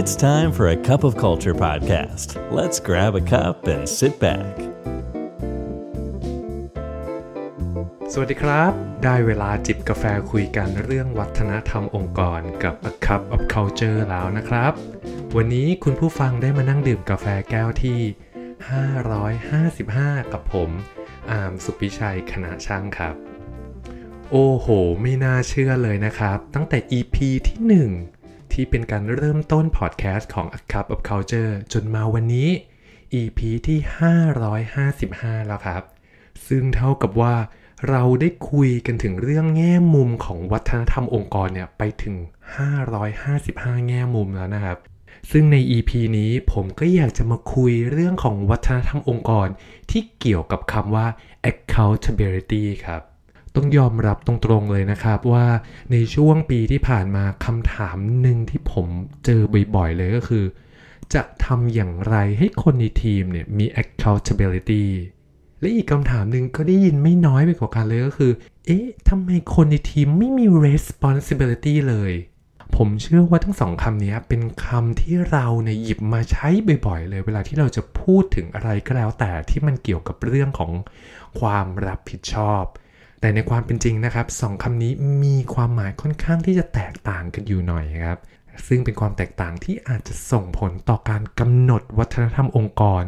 It's time for a cup of culture podcast. Let's grab a cup and sit back. สวัสดีครับ ได้เวลาจิบกาแฟคุยกันเรื่องวัฒนธรรมองค์กรกับ A Cup of Culture แล้วนะครับ วันนี้คุณผู้ฟังได้มานั่งดื่มกาแฟแก้วที่ 555 กับผม อาร์มสุพิชัยคณะช่างครับ โอ้โห ไม่น่าเชื่อเลยนะครับ ตั้งแต่ EP ที่ 1 ที่เป็นการเริ่มต้นพอดแคสต์ของ A Cup of Culture จนมาวันนี้ EP ที่ 555 แล้วครับ ซึ่งเท่ากับว่าเราได้คุยกันถึงเรื่องแง่มุมของวัฒนธรรมองค์กรเนี่ยไปถึง 555 แง่มุมแล้วนะครับ ซึ่งใน EP นี้ผมก็อยากจะมาคุยเรื่องของวัฒนธรรมองค์กรที่เกี่ยวกับคำว่า accountability ครับ ต้องยอมรับตรงๆเลยนะครับว่าในช่วงปีที่ผ่านมาคำถามหนึ่งที่ผมเจอบ่อยๆเลยก็คือ จะทำอย่างไรให้คนในทีมเนี่ยมี accountability และอีกคำถามหนึ่งก็ได้ยินไม่น้อยไปกว่ากันเลยก็คือ เอ๊ะทำไมคนในทีมไม่มี responsibility เลย ผมเชื่อว่าทั้งสองคำนี้เป็นคำที่เราเนี่ยหยิบมาใช้บ่อยๆ เลย เวลาที่เราจะพูดถึงอะไรก็แล้วแต่ที่มันเกี่ยวกับเรื่องของความรับผิดชอบ แต่ในความเป็นจริงนะครับสองคำนี้มีความหมายค่อนข้างที่จะแตกต่างกันอยู่หน่อยครับ ซึ่งเป็นความแตกต่างที่อาจจะส่งผลต่อการกำหนดวัฒนธรรมองค์กร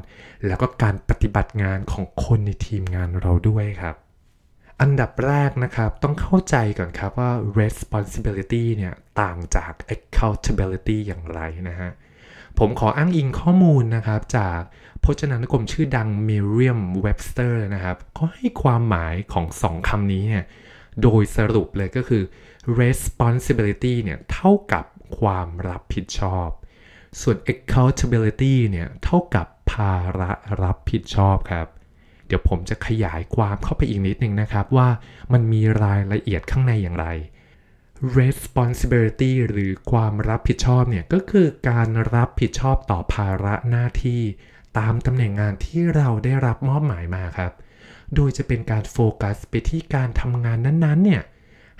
แล้วก็การปฏิบัติงานของคนในทีมงานเราด้วยครับ อันดับแรกนะครับต้องเข้าใจก่อนครับว่า responsibility เนี่ยต่างจาก accountability อย่างไรนะฮะ ผมขออ้างอิงข้อมูลนะครับจากพจนานุกรมชื่อดัง Merriam-Webster นะครับก็ให้ความหมายของสองคำนี้เนี่ยโดยสรุปเลยก็คือ responsibility เนี่ยเท่ากับความรับผิดชอบ ส่วน accountability เนี่ยเท่ากับภาระรับผิดชอบครับ เดี๋ยวผมจะขยายความเข้าไปอีกนิดนึงนะครับว่ามันมีรายละเอียดข้างในอย่างไร responsibility หรือความรับผิดชอบเนี่ยก็คือการรับผิดชอบต่อภาระหน้าที่ ตามตำแหน่งงานที่เราได้รับมอบหมายมาครับ โดยจะเป็นการโฟกัสไปที่การทำงานนั้นๆเนี่ย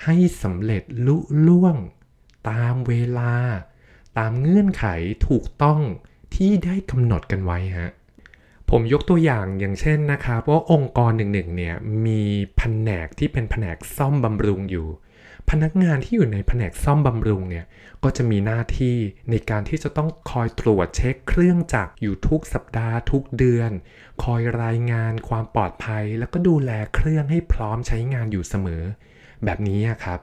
ให้สำเร็จลุล่วง ตามเวลา ตามเงื่อนไขถูกต้องที่ได้กำหนดกันไว้ฮะผมยกตัวอย่างอย่างเช่นนะครับว่าองค์กรหนึ่งๆเนี่ยมีแผนกที่เป็นแผนกซ่อมบำรุงอยู่ พนักงานที่อยู่ในแผนกซ่อมบำรุงเนี่ยก็จะมีหน้าที่ในการที่จะต้องคอยตรวจเช็คเครื่องจักรอยู่ทุกสัปดาห์ทุกเดือน คอยรายงานความปลอดภัย แล้วก็ดูแลเครื่องให้พร้อมใช้งานอยู่เสมอ แบบนี้ครับ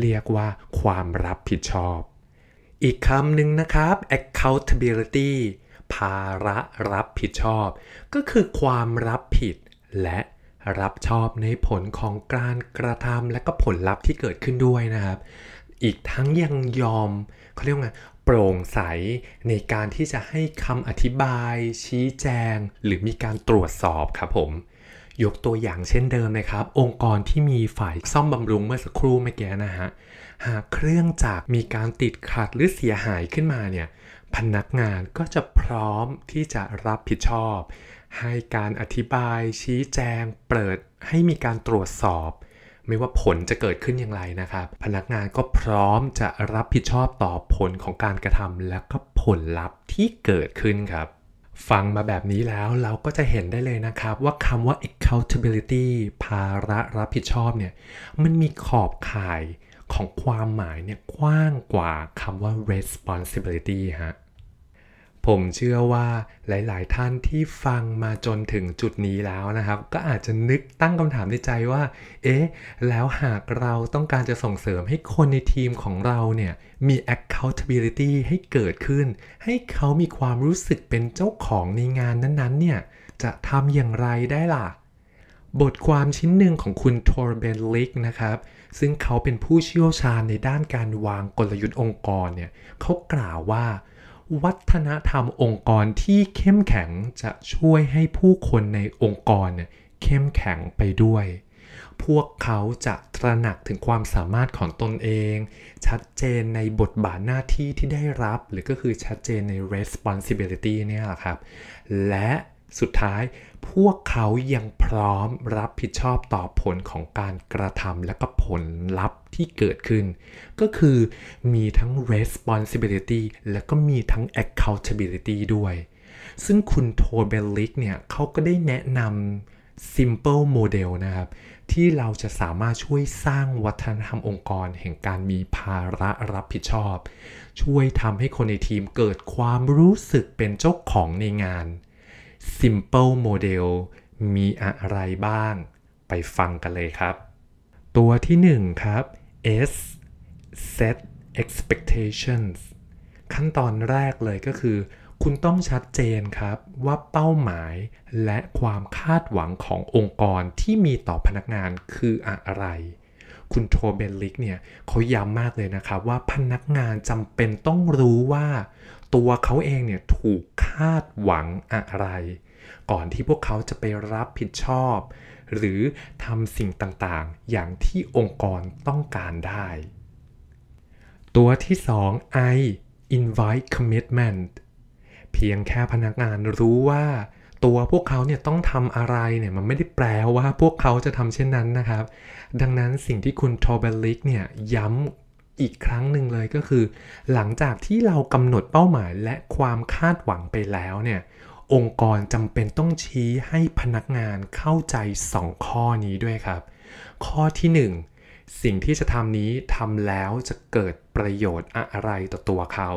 เรียกว่าความรับผิดชอบ อีกคำหนึ่งนะครับ accountability ภาระรับผิดชอบ ก็คือความรับผิดและ รับชอบในผลของการกระทำและก็ผลลัพธ์ที่เกิดขึ้นด้วยนะครับ อีกทั้งยังยอมเขาเรียกว่าโปร่งใสในการที่จะให้คำอธิบาย ชี้แจง หรือมีการตรวจสอบครับผม ยกตัวอย่างเช่นเดิมนะครับ องค์กรที่มีฝ่ายซ่อมบำรุงเมื่อสักครู่เมื่อกี้นะฮะหากเครื่องจักรมีการติดขัดหรือเสียหายขึ้นมาเนี่ยพนักงานก็จะพร้อมที่จะรับผิดชอบ ให้การอธิบายชี้แจง เปิดให้มีการตรวจสอบ ไม่ว่าผลจะเกิดขึ้นอย่างไรนะครับ พนักงานก็พร้อมจะรับผิดชอบต่อผลของการกระทำและก็ผลลัพธ์ที่เกิดขึ้นครับ ฟังมาแบบนี้แล้วเราก็จะเห็นได้เลยนะครับ ว่าคำว่า accountability ภาระรับผิดชอบเนี่ยมันมีขอบข่ายของความหมายเนี่ยกว้างกว่าคำว่า responsibility ฮะ ผมเชื่อว่าหลาย ๆ ท่านที่ฟังมาจนถึงจุดนี้แล้วนะครับ ก็อาจจะนึกตั้งคำถามในใจว่า เอ๊ะ แล้วหากเราต้องการจะส่งเสริมให้คนในทีมของเราเนี่ย มี accountability ให้เกิดขึ้น ให้เขามีความรู้สึกเป็นเจ้าของในงานนั้น ๆ เนี่ย จะทำอย่างไรได้ล่ะ บทความชิ้นหนึ่งของคุณทอร์เบนลิกนะครับ ซึ่งเขาเป็นผู้เชี่ยวชาญในด้านการวางกลยุทธ์องค์กรเนี่ยเขากล่าวว่า วัฒนธรรมองค์กรที่เข้มแข็งจะช่วยให้ผู้คนในองค์กรเข้มแข็งไปด้วย พวกเขาจะตระหนักถึงความสามารถของตนเอง ชัดเจนในบทบาทหน้าที่ที่ได้รับ หรือก็คือชัดเจนใน responsibility เนี่ยครับ และ สุดท้ายพวกเขายังพร้อมรับผิดชอบต่อผลของการกระทำและก็ผลลัพธ์ที่เกิดขึ้น ก็คือมีทั้ง responsibility และก็มีทั้ง accountability ด้วย ซึ่งคุณโทเบลลิกเนี่ยเขาก็ได้แนะนำ simple model นะครับ ที่เราจะสามารถช่วยสร้างวัฒนธรรมองค์กร แห่งการมีภาระรับผิดชอบ ช่วยทำให้คนในทีมเกิดความรู้สึกเป็นเจ้าของในงาน Simple Model มีอะไรบ้าง ไปฟังกันเลยครับ ตัวที่1ครับ S Set Expectations ขั้นตอนแรกเลยก็คือ คุณต้องชัดเจนครับว่าเป้าหมายและความคาดหวังขององค์กรที่มีต่อพนักงานคืออะไร คุณโทเบลลิกเนี่ยเขาย้ำมากเลยนะครับว่าพนักงานจำเป็นต้องรู้ว่า ตัวเขาเองเนี่ยถูกคาดหวังอะไร ก่อนที่พวกเขาจะไปรับผิดชอบ หรือทำสิ่งต่างๆ อย่างที่องค์กรต้องการได้ ตัวที่ 2 I invite commitment เพียงแค่พนักงานรู้ว่าตัวพวกเขาเนี่ยต้องทำอะไรเนี่ยมันไม่ได้แปลว่าพวกเขาจะทำเช่นนั้นนะครับ ดังนั้นสิ่งที่คุณโทเบลิกเนี่ยย้ำ อีกครั้งหนึ่งเลยก็คือ หลังจากที่เรากำหนดเป้าหมายและความคาดหวังไปแล้วเนี่ยองค์กรจำเป็นต้องชี้ให้พนักงานเข้าใจ 2 ข้อนี้ด้วยครับ ข้อที่ 1 สิ่งที่จะทำนี้ทำแล้วจะเกิดประโยชน์อะไรต่อตัวเขา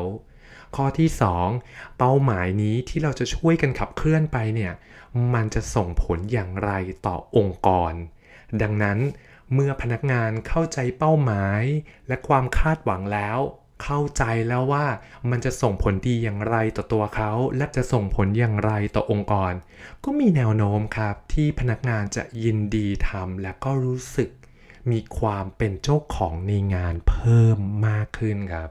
ข้อที่ 2 เป้าหมายนี้ที่เราจะช่วยกันขับเคลื่อนไปเนี่ยมันจะส่งผลอย่างไรต่อองค์กร ดังนั้น เมื่อพนักงานเข้าใจเป้าหมายและความคาดหวังแล้ว เข้าใจแล้วว่ามันจะส่งผลดีอย่างไรต่อตัวเขา และจะส่งผลอย่างไรต่อองค์กร ก็มีแนวโน้มครับที่พนักงานจะยินดีทำและก็รู้สึก มีความเป็นเจ้าของในงานเพิ่มมากขึ้นครับ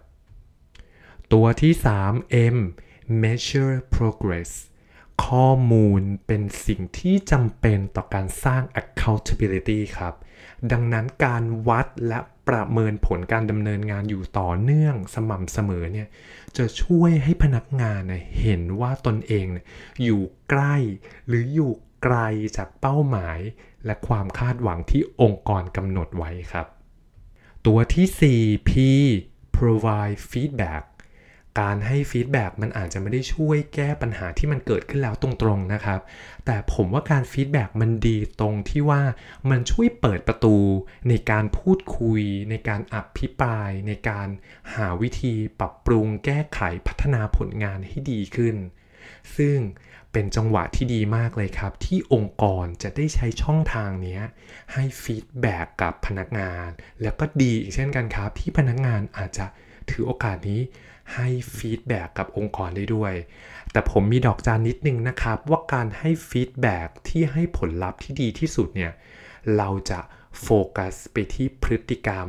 ตัวที่ 3 M measure progress ข้อมูลเป็นสิ่งที่จำเป็นต่อการสร้าง accountability ครับ ดังนั้นการวัดและประเมินผลการดำเนินงานอยู่ต่อเนื่องสม่ำเสมอเนี่ยจะช่วยให้พนักงานเห็นว่าตนเองอยู่ใกล้หรืออยู่ไกลจากเป้าหมายและความคาดหวังที่องค์กรกำหนดไว้ครับ ตัวที่ 4 P provide feedback การให้ feedback มันอาจจะไม่ได้ช่วยแก้ปัญหาที่มันเกิดขึ้นแล้วตรงๆนะครับ แต่ผมว่าการ feedback มันดีตรงที่ว่ามันช่วยเปิดประตูในการพูดคุย ในการอภิปราย ในการหาวิธีปรับปรุงแก้ไขพัฒนาผลงานให้ดีขึ้น ซึ่งเป็นจังหวะที่ดีมากเลยครับ ที่องค์กรจะได้ใช้ช่องทางนี้ให้ feedback กับพนักงาน แล้วก็ดีอีกเช่นกันครับ ที่พนักงานอาจจะ ถือโอกาสนี้ให้ feedback กับองค์กรได้ด้วย แต่ผมมีดอกจันนิดนึงนะครับ ว่าการให้ feedback ที่ให้ผลลัพธ์ที่ดีที่สุดเนี่ย เราจะโฟกัสไปที่พฤติกรรม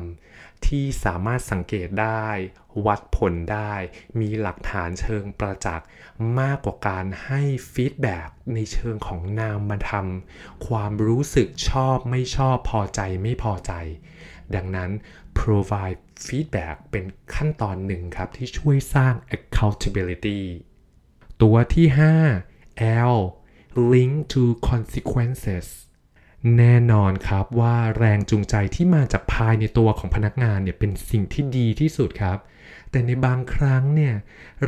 ที่สามารถสังเกตได้ วัดผลได้ มีหลักฐานเชิงประจักษ์มากกว่าการให้ feedback ในเชิงของนามธรรม ความรู้สึกชอบไม่ชอบพอใจไม่พอใจ ดังนั้น provide feedback เป็นขั้นตอนหนึ่งครับที่ช่วยสร้าง accountability ตัวที่ 5 L link to consequences แน่นอนครับว่าแรงจูงใจที่มาจากภายในตัวของพนักงานเนี่ยเป็นสิ่งที่ดีที่สุดครับ แต่ในบางครั้งเนี่ย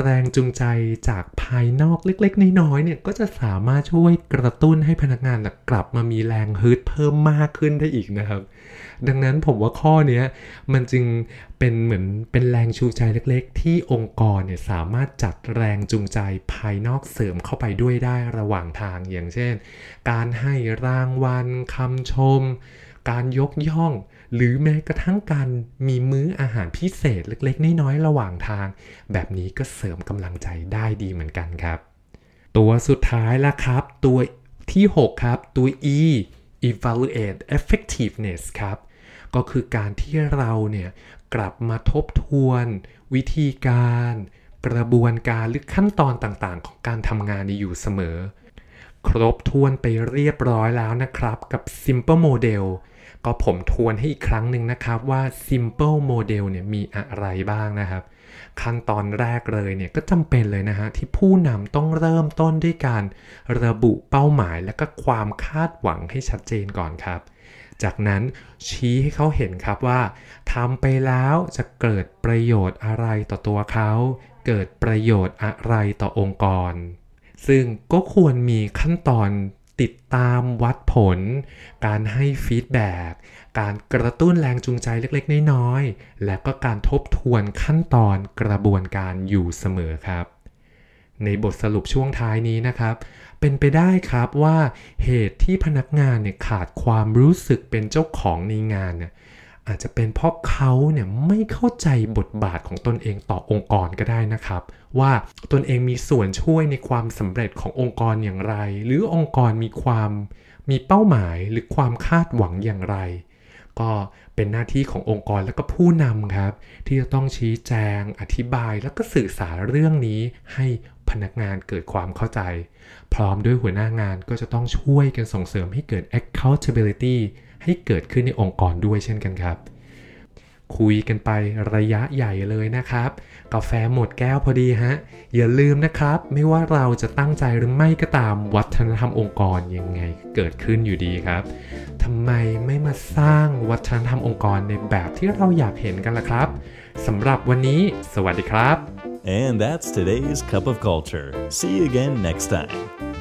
แรงจูงใจจากภายนอกเล็กๆ น้อยๆเนี่ยก็จะสามารถช่วยกระตุ้นให้พนักงานกลับมามีแรงฮึดเพิ่มมากขึ้นได้อีกนะครับ ดังนั้นผมว่าข้อนี้มันจึงเป็นเหมือนเป็นแรงชูใจเล็กๆ ที่องค์กรเนี่ยสามารถจัดแรงจูงใจภายนอกเสริมเข้าไปด้วยได้ระหว่างทางอย่างเช่น การให้รางวัลคำชม การยกย่อง หรือแม้กระทั่งการมีมื้ออาหารพิเศษเล็กๆ น้อยๆ ระหว่างทาง แบบนี้ก็เสริมกำลังใจได้ดีเหมือนกันครับ ตัวสุดท้ายละครับ ตัวที่ 6 ครับ ตัว E evaluate effectiveness ครับ ก็คือการที่เราเนี่ยกลับมาทบทวน วิธีการ กระบวนการหรือขั้นตอนต่างๆ ของการทำงานอยู่เสมอ ครบทวนไปเรียบร้อยแล้วนะครับกับ Simple Model ก็ผมทวนให้อีกครั้งหนึ่งนะครับว่า Simple Model เนี่ยมีอะไรบ้างนะครับขั้นตอนแรกเลยเนี่ยก็จำเป็นเลยนะฮะที่ผู้นำต้องเริ่มต้นด้วยการระบุเป้าหมายและก็ความคาดหวังให้ชัดเจนก่อนครับ จากนั้นชี้ให้เขาเห็นครับว่าทำไปแล้วจะเกิดประโยชน์อะไรต่อตัวเขา เกิดประโยชน์อะไรต่อองค์กร ซึ่งก็ควรมีขั้นตอน ติดตามวัดผล การให้ feedbackการกระตุ้นแรงจูงใจเล็กๆ น้อยๆ และก็การทบทวนขั้นตอนกระบวนการอยู่เสมอครับ ในบทสรุปช่วงท้ายนี้นะครับ เป็นไปได้ครับว่าเหตุที่พนักงานเนี่ยขาดความรู้สึกเป็นเจ้าของในงานเนี่ย อาจจะเป็นเพราะเขาเนี่ยไม่เข้าใจบทบาทของตนเองต่อองค์กรก็ได้นะครับ ว่าตนเองมีส่วนช่วยในความสำเร็จขององค์กรอย่างไร หรือองค์กรมีความมีเป้าหมายหรือความคาดหวังอย่างไร ก็เป็นหน้าที่ขององค์กรและก็ผู้นำครับ ที่จะต้องชี้แจง อธิบายแล้วก็สื่อสารเรื่องนี้ให้พนักงานเกิดความเข้าใจ พร้อมด้วยหัวหน้างานก็จะต้องช่วยกันส่งเสริมให้เกิด accountability ให้เกิดขึ้นในองค์กรด้วยเช่นกันครับ คุยกันไประยะใหญ่เลยนะครับ กาแฟหมดแก้วพอดีฮะ อย่าลืมนะครับ ไม่ว่าเราจะตั้งใจหรือไม่ก็ตามวัฒนธรรมองค์กรยังไงเกิดขึ้นอยู่ดีครับทำไมไม่มาสร้างวัฒนธรรมองค์กรในแบบที่เราอยากเห็นกันล่ะครับสำหรับวันนี้ สวัสดีครับ And that's today's Cup of Culture. See you again next time.